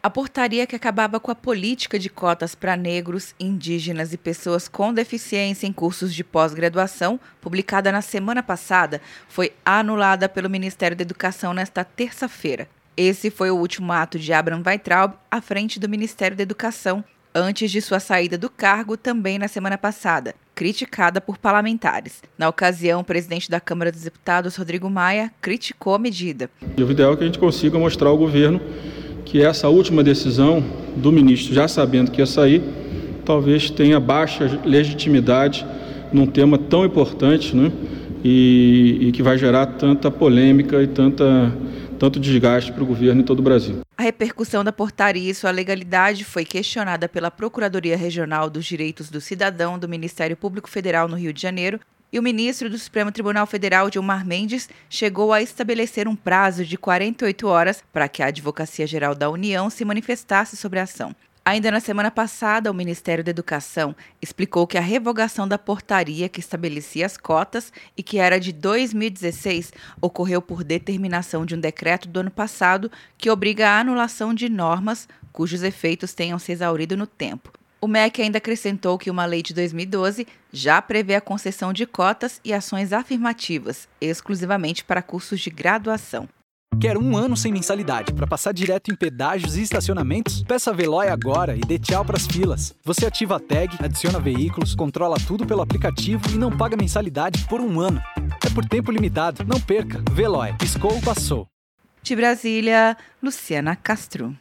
A portaria que acabava com a política de cotas para negros, indígenas e pessoas com deficiência em cursos de pós-graduação, publicada na semana passada, foi anulada pelo Ministério da Educação nesta terça-feira. Esse foi o último ato de Abraham Weitraub à frente do Ministério da Educação, antes de sua saída do cargo também na semana passada, criticada por parlamentares. Na ocasião, o presidente da Câmara dos Deputados, Rodrigo Maia, criticou a medida. O ideal é que a gente consiga mostrar ao governo que essa última decisão do ministro, já sabendo que ia sair, talvez tenha baixa legitimidade num tema tão importante, né? E, e que vai gerar tanta polêmica e tanta, tanto desgaste para o governo em todo o Brasil. A repercussão da portaria e sua legalidade foi questionada pela Procuradoria Regional dos Direitos do Cidadão do Ministério Público Federal no Rio de Janeiro e o ministro do Supremo Tribunal Federal, Gilmar Mendes, chegou a estabelecer um prazo de 48 horas para que a Advocacia Geral da União se manifestasse sobre a ação. Ainda na semana passada, o Ministério da Educação explicou que a revogação da portaria que estabelecia as cotas e que era de 2016 ocorreu por determinação de um decreto do ano passado que obriga a anulação de normas cujos efeitos tenham se exaurido no tempo. O MEC ainda acrescentou que uma lei de 2012 já prevê a concessão de cotas e ações afirmativas, exclusivamente para cursos de graduação. Quer um ano sem mensalidade para passar direto em pedágios e estacionamentos? Peça a Veloy agora e dê tchau para as filas. Você ativa a tag, adiciona veículos, controla tudo pelo aplicativo e não paga mensalidade por um ano. É por tempo limitado. Não perca. Veloy. Piscou, passou. De Brasília, Luciana Castro.